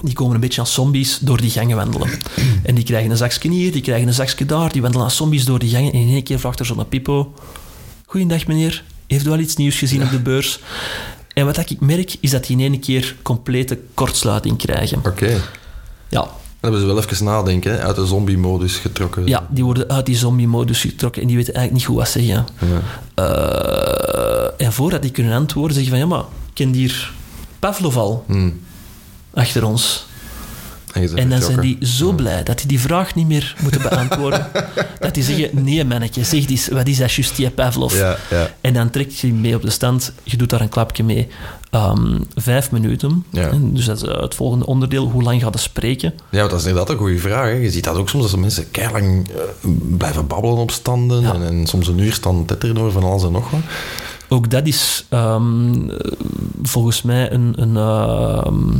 die komen een beetje als zombies door die gangen wandelen. (clears throat) En die krijgen een zakje hier, die krijgen een zakje daar, die wandelen als zombies door die gangen. En in één keer vraagt er zo'n pipo... Goeiedag meneer, heeft u al iets nieuws gezien op de beurs? En wat ik merk, is dat die in één keer complete kortsluiting krijgen. Oké. Ja, Dan hebben ze wel even nadenken, hè? uit de zombie-modus getrokken. ja, die worden uit die zombie-modus getrokken en die weten eigenlijk niet goed wat zeggen. Ja. Eh, en voordat die kunnen antwoorden, zeggen van ja, maar ik ken hier Pavlov al Hmm. achter ons. En, dan zijn die zo blij dat die die vraag niet meer moeten beantwoorden. (laughs) dat die zeggen, nee mannetje, zeg eens, wat is dat juist, die Pavlov? Ja, ja. En dan trekt je mee op de stand, je doet daar een klapje mee. Ehm, vijf minuten, Ja. Dus dat is eh, het volgende onderdeel, hoe lang gaat het spreken? Ja, want dat is inderdaad een goede vraag. Hè. Je ziet dat ook soms, dat mensen keilang eh, blijven babbelen op standen. En, en soms een uur staan tetteren over van alles en nog wat. Ook dat is ehm, eh, volgens mij een... een ehm,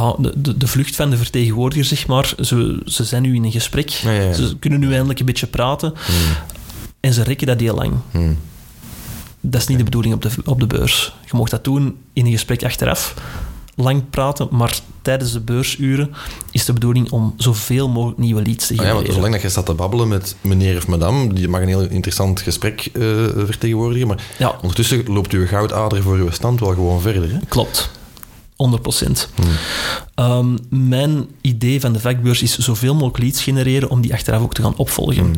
ja, de, de, de vlucht van de vertegenwoordiger, zeg maar. Ze, ze zijn nu in een gesprek. Ja, ja, ja. Ze kunnen nu eindelijk een beetje praten. En ze rekken dat heel lang. Hmm. Dat is niet de bedoeling op de, op de beurs. Je mag dat doen in een gesprek achteraf. Lang praten, maar tijdens de beursuren is de bedoeling om zoveel mogelijk nieuwe leads te Ah ja, want zolang dat je staat te babbelen met meneer of madame, die mag een heel interessant gesprek eh, vertegenwoordigen, maar Ja. ondertussen loopt uw goudader voor uw stand wel gewoon verder. Hè? Klopt. 100%. Ehm, mijn idee van de vakbeurs is zoveel mogelijk leads genereren om die achteraf ook te gaan opvolgen.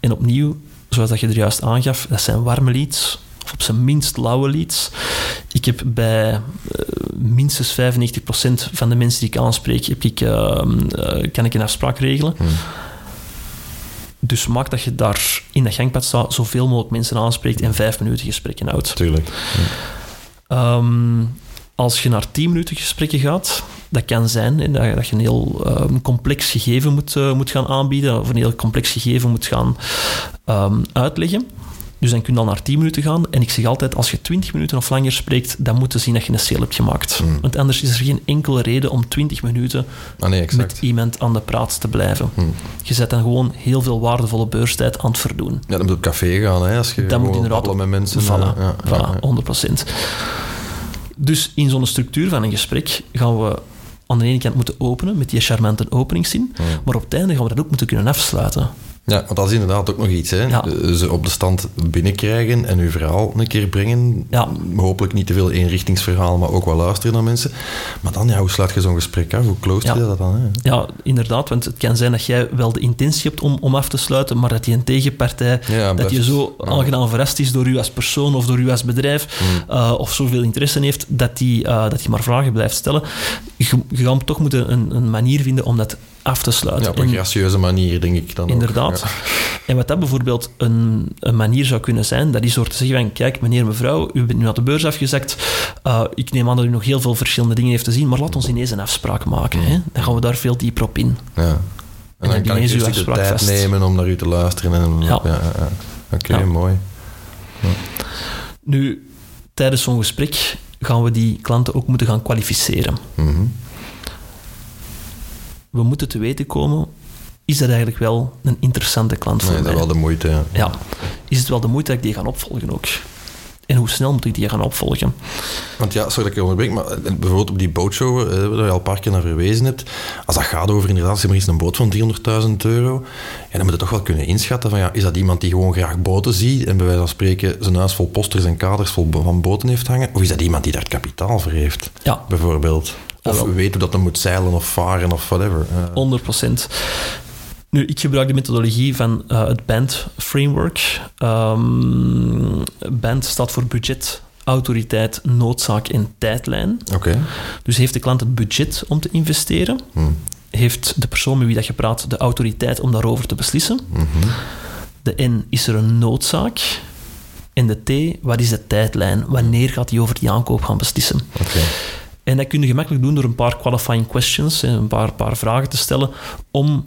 En opnieuw, zoals dat je er juist aangaf, dat zijn warme leads, of op zijn minst lauwe leads. Ik heb bij eh, minstens 95% van de mensen die ik aanspreek, heb ik, ehm, eh, kan ik een afspraak regelen. Dus maak dat je daar in dat gangpad staat, zoveel mogelijk mensen aanspreekt en vijf minuten gesprekken houdt. Tuurlijk. Ehm, als je naar 10 minuten gesprekken gaat, dat kan zijn hè, dat, dat je een heel ehm, complex gegeven moet, eh, moet gaan aanbieden, of een heel complex gegeven moet gaan ehm, uitleggen. Dus dan kun je al naar 10 minuten gaan. En ik zeg altijd, als je 20 minuten of langer spreekt, dan moet je zien dat je een sale hebt gemaakt. Want anders is er geen enkele reden om 20 minuten Ah nee, met iemand aan de praat te blijven. Je zet dan gewoon heel veel waardevolle beurstijd aan het verdoen. Ja, dan moet je op café gaan, hè, als je Dat moet inderdaad met mensen. Voilà, ja, voilà, ja, ja. 100%. Dus in zo'n structuur van een gesprek gaan we aan de ene kant moeten openen met die charmante openingszin, maar op het einde gaan we dat ook moeten kunnen afsluiten. Ja, want dat is inderdaad ook nog iets. Hè. Ja. Eh, Ze op de stand binnenkrijgen en uw verhaal een keer brengen. Ja. Hopelijk niet te veel eenrichtingsverhaal, maar ook wel luisteren naar mensen. Maar dan, ja, hoe sluit je zo'n gesprek af? Hoe close Ja. je dat dan? Hè? Ja, inderdaad, want het kan zijn dat jij wel de intentie hebt om, om af te sluiten, maar dat die een tegenpartij, dat je zo aangenaam verrast is door u als persoon of door u als bedrijf, eh, of zoveel interesse heeft, dat die, eh, dat die maar vragen blijft stellen. je, je gaat toch moeten een, een manier vinden om dat af te Ja, sluiten. op een En- gracieuze manier, denk ik dan ook. Inderdaad. Ja. En wat dat bijvoorbeeld een, een manier zou kunnen zijn, dat is door te zeggen van, kijk, meneer, mevrouw, u bent nu aan de beurs afgezakt, Uh, ik neem aan dat u nog heel veel verschillende dingen heeft te zien, maar laat ons ineens een afspraak maken. Hè? Dan gaan we daar veel dieper op in. Ja. En dan kan ik rustig de tijd vast. nemen om naar u te luisteren. En, Ja. ja. ja, ja. Oké, Ja. mooi. Nu, tijdens zo'n gesprek gaan we die klanten ook moeten gaan kwalificeren. Mhm. We moeten te weten komen, is dat eigenlijk wel een interessante klant voor Nee, mij? is wel de moeite. Ja. Ja. Is het wel de moeite dat ik die ga opvolgen ook? En hoe snel moet ik die gaan opvolgen? Want ja, sorry dat ik je onderbreek, maar eh, bijvoorbeeld op die bootshow, eh, waar je al een paar keer naar verwezen hebt, als dat gaat over inderdaad, zeg maar eens een boot van 300.000 euro, ja, dan moet je toch wel kunnen inschatten van ja, is dat iemand die gewoon graag boten ziet en bij wijze van spreken zijn huis vol posters en kaders vol van boten heeft hangen, of is dat iemand die daar kapitaal voor heeft, Ja. bijvoorbeeld? Of Jawel. weet hoe dat dan moet zeilen of varen of whatever. Eh, 100%. Nu, ik gebruik de methodologie van eh, het BAND framework. Ehm BAND staat voor budget, autoriteit, noodzaak en tijdlijn. Oké. Dus heeft de klant het budget om te investeren? Hm. Heeft de persoon met wie dat je praat de autoriteit om daarover te beslissen? Mhm. De N, is er een noodzaak? En de T, wat is de tijdlijn? Wanneer gaat hij over die aankoop gaan beslissen? Oké. En dat kun je gemakkelijk doen door een paar qualifying questions, hè, een paar, paar vragen te stellen, om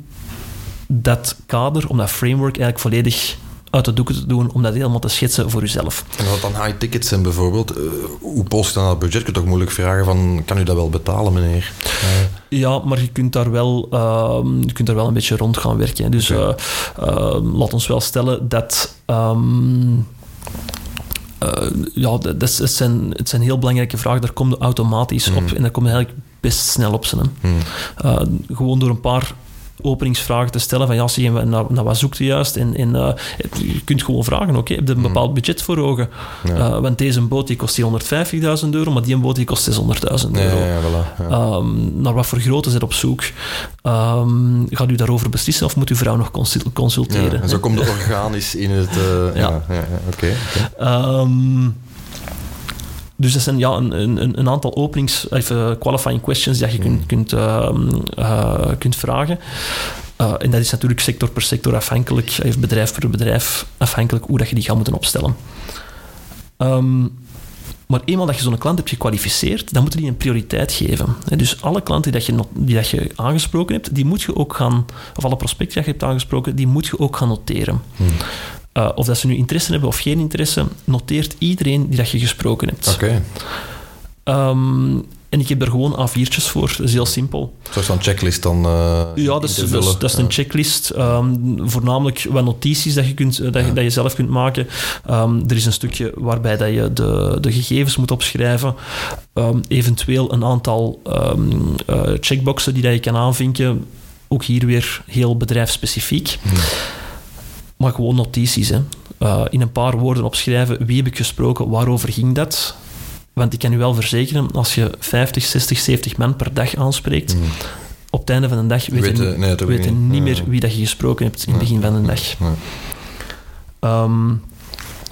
dat kader, om dat framework eigenlijk volledig uit de doeken te doen, om dat helemaal te schetsen voor jezelf. En het dan high tickets zijn bijvoorbeeld, eh, hoe post je dan dat budget? Je kunt toch moeilijk vragen van, kan u dat wel betalen, meneer? Eh, Ja, maar je kunt daar wel, ehm, je kunt daar wel een beetje rond gaan werken. hè. Dus eh, ehm, laat ons wel stellen dat... ehm, eh, ja, dat is, het, zijn, het zijn heel belangrijke vragen. Daar kom je automatisch op. En daar kom je eigenlijk best snel op. Zijn, hè. hm. Uh, gewoon door een paar openingsvragen te stellen van ja, zie je, naar, naar wat zoekt u juist? En, en uh, je kunt gewoon vragen, oké, heb je een bepaald budget voor ogen? Ja. Uh, want deze boot die kost hier 150.000 euro, maar die boot die kost 600.000 Ja, euro. ja, ja, voilà, ja. Um, naar wat voor grootte zit op zoek? Um, gaat u daarover beslissen of moet uw vrouw nog consul- consulteren? En zo komt het (laughs) organisch in het... uh, ja, oké. Um, dus dat zijn ja, een, een, een aantal openings, even qualifying questions die je kunt, kunt, um, uh, kunt vragen. Uh, en dat is natuurlijk sector per sector afhankelijk, even bedrijf per bedrijf, afhankelijk hoe dat je die gaat moeten opstellen. Um, maar eenmaal dat je zo'n klant hebt gekwalificeerd, dan moet je die een prioriteit geven. Dus alle klanten die, dat je, die dat je aangesproken hebt, die moet je ook gaan, of alle prospecten die je hebt aangesproken, die moet je ook gaan noteren. Hmm. Uh, of dat ze nu interesse hebben of geen interesse, noteert iedereen die dat je gesproken hebt. Oké. Um, en ik heb daar gewoon A4'tjes voor, dat is heel simpel. Een soort van checklist dan uh, Ja, dat is, dat is, dat is een checklist. Um, voornamelijk wat notities dat je, kunt, dat, je, dat je zelf kunt maken. Um, er is een stukje waarbij dat je de, de gegevens moet opschrijven. Um, eventueel een aantal uh, checkboxen die dat je kan aanvinken. Ook hier weer heel bedrijfsspecifiek. Hmm. Maar gewoon notities. Hè. Uh, in een paar woorden opschrijven. Wie heb ik gesproken? Waarover ging dat? Want ik kan u wel verzekeren, als je 50, 60, 70 man per dag aanspreekt, mm. op het einde van de dag weet je nee, weet niet, niet meer wie dat je gesproken hebt in het begin van de dag. Um,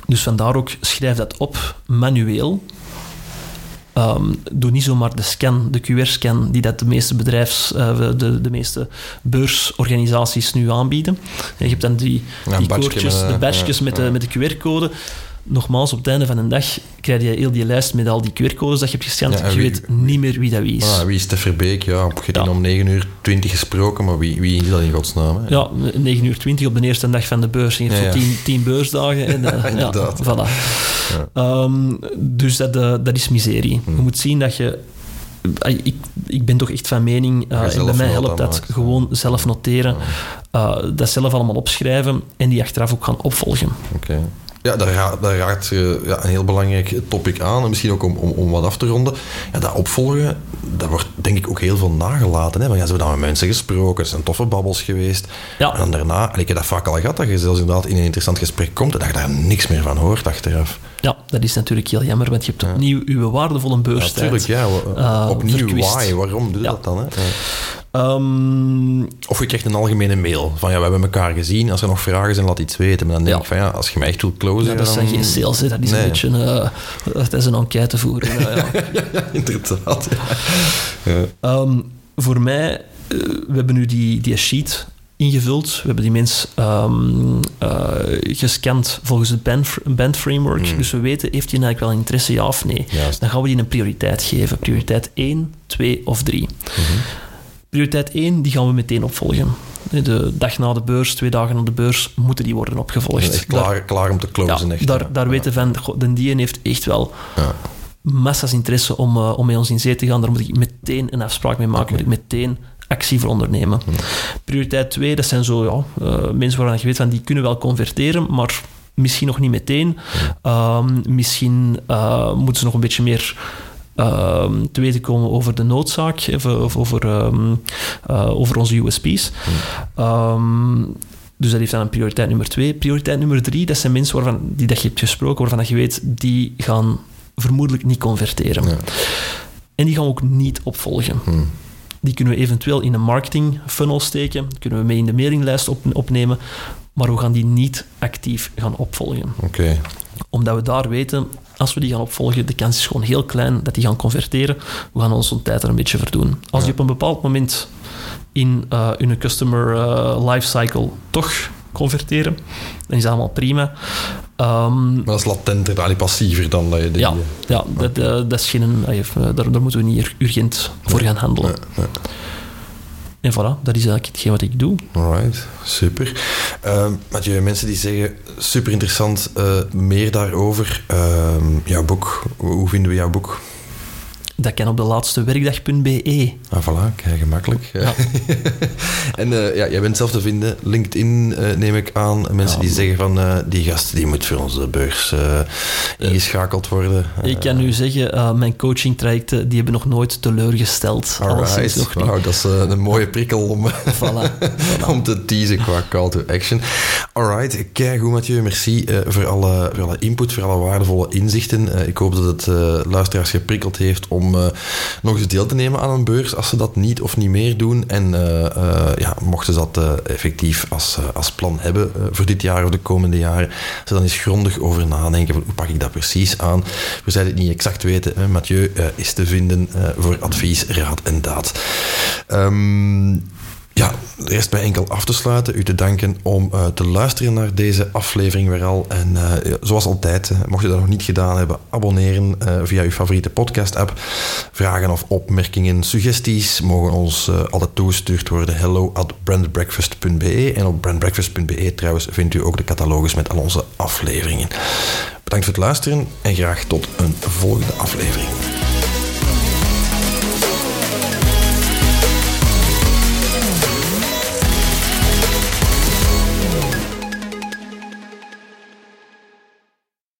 dus vandaar ook, schrijf dat op manueel. Um, doe niet zomaar de scan, de QR-scan, die dat de meeste bedrijfs, uh, de, de meeste beursorganisaties nu aanbieden. En je hebt dan die, ja, die koortjes, de badges ja, met, de, met de QR-code nogmaals, op het einde van de dag krijg je heel die lijst met al die QR-codes dat je hebt gescand. Ja, je weet niet meer wie dat wie is. Ah, wie is Stef Beek? Ja, hebt ja. om 9 uur 20 gesproken, maar wie, wie is dat in godsnaam? Hè? Ja, 9 uur 20 op de eerste dag van de beurs. Je hebt ja, zo 10, 10 beursdagen. En, uh, (laughs) Inderdaad. Ja, voilà. Um, dus dat, uh, dat is miserie. Hmm. Je moet zien dat je ik, ik ben toch echt van mening, uh, en bij mij helpt dat gewoon zelf noteren, uh, dat zelf allemaal opschrijven en die achteraf ook gaan opvolgen. Oké. Okay. Ja, daar, raakt, daar raakt uh, ja, een heel belangrijk topic aan. En misschien ook om, om, om wat af te ronden. Ja, dat opvolgen, dat wordt denk ik ook heel veel nagelaten. Hè? Want ja, ze hebben dan met mensen gesproken, er zijn toffe babbels geweest. Ja. En dan daarna, ik heb dat vaak al gehad, dat je zelfs inderdaad in een interessant gesprek komt en dat je daar niks meer van hoort achteraf. Ja, dat is natuurlijk heel jammer, want je hebt opnieuw ja. uw waardevolle beurstijd. Natuurlijk, ja. Uh, opnieuw, why? Waarom doe je ja. dat dan? Hè? Ehm, Of je krijgt een algemene mail van ja, we hebben elkaar gezien. Als er nog vragen zijn, laat iets weten. Maar dan denk Ja. ik van ja, als je mij echt wilt closen... ja, dat dan... zijn geen sales, hè. dat is Nee. een beetje... eh, dat is een enquête voeren. (laughs) Ja, ja. Ja, inderdaad. Ehm, voor mij, eh, we hebben nu die, die sheet ingevuld. We hebben die mens ehm, eh, gescand volgens het band, band framework. Mm. Dus we weten, heeft hij eigenlijk wel interesse, ja of nee? Juist. Dan gaan we die een prioriteit geven. Prioriteit 1, 2 of 3. Mhm. Prioriteit 1, die gaan we meteen opvolgen. De dag na de beurs, twee dagen na de beurs, moeten die worden opgevolgd. Echt klaar, klaar om te closen. ja, echt, daar, ja. daar weten van, de die heeft echt wel Ja. massa's interesse om, eh, om met ons in zee te gaan. Daar moet ik meteen een afspraak mee maken. Moet ik meteen actie voor ondernemen. Prioriteit 2, dat zijn zo ja, eh, mensen waarvan je weet van die kunnen wel converteren, maar misschien nog niet meteen. Ehm, misschien eh, moeten ze nog een beetje meer ehm, te weten komen over de noodzaak of, of over, ehm, eh, over onze USP's. Ehm, dus dat heeft dan een prioriteit nummer twee. Prioriteit nummer drie, dat zijn mensen waarvan, die dat je hebt gesproken, waarvan dat je weet, die gaan vermoedelijk niet converteren. Ja. En die gaan we ook niet opvolgen. Hm. Die kunnen we eventueel in een marketing funnel steken, kunnen we mee in de mailinglijst op, opnemen, maar we gaan die niet actief gaan opvolgen. Oké. Omdat we daar weten, als we die gaan opvolgen, de kans is gewoon heel klein dat die gaan converteren. We gaan onze tijd er een beetje verdoen. Als die op een bepaald moment in hun customer eh, lifecycle toch converteren, dan is dat allemaal prima. Ehm, Maar dat is latenter, allee, passiever dan dat je die... ja, ja dat, eh, dat is geen, daar, daar moeten we niet urgent voor gaan handelen. En voilà, dat is eigenlijk hetgeen wat ik doe. Alright, super. Ehm Mathieu, mensen die zeggen, super interessant, eh, meer daarover. Ehm, jouw boek, hoe vinden we jouw boek? Dat kan op de laatste werkdag.be. Ah, voilà, kijk, gemakkelijk. Ja. (laughs) en eh, ja, jij bent zelf te vinden, LinkedIn eh, neem ik aan. Mensen Ja. die zeggen van, eh, die gast die moet voor onze beurs ingeschakeld worden. Ik kan nu zeggen, mijn coachingtrajecten die hebben nog nooit teleurgesteld. Alright, nog niet. Wauw, dat is een mooie prikkel om, Voilà. (laughs) om te teasen qua call to action. Alright, kijk goed Mathieu, merci voor, alle, voor alle input, voor alle waardevolle inzichten. Ik hoop dat het luisteraars geprikkeld heeft om eh, nog eens deel te nemen aan een beurs als ze dat niet of niet meer doen. En eh, eh, ja, mochten ze dat effectief als, als plan hebben voor dit jaar of de komende jaren, ze dan eens grondig over nadenken van hoe pak ik dat precies aan. We zeiden het niet exact weten, hè, Mathieu is te vinden voor advies, raad en daad. Ehm, ja, er rest mij enkel af te sluiten, u te danken om eh, te luisteren naar deze aflevering weer al. En eh, zoals altijd, eh, mocht je dat nog niet gedaan hebben, abonneren via uw favoriete podcast-app. Vragen of opmerkingen, suggesties mogen ons altijd toegestuurd worden. Hello at brandbreakfast.be. En op brandbreakfast.be trouwens vindt u ook de catalogus met al onze afleveringen. Bedankt voor het luisteren en graag tot een volgende aflevering.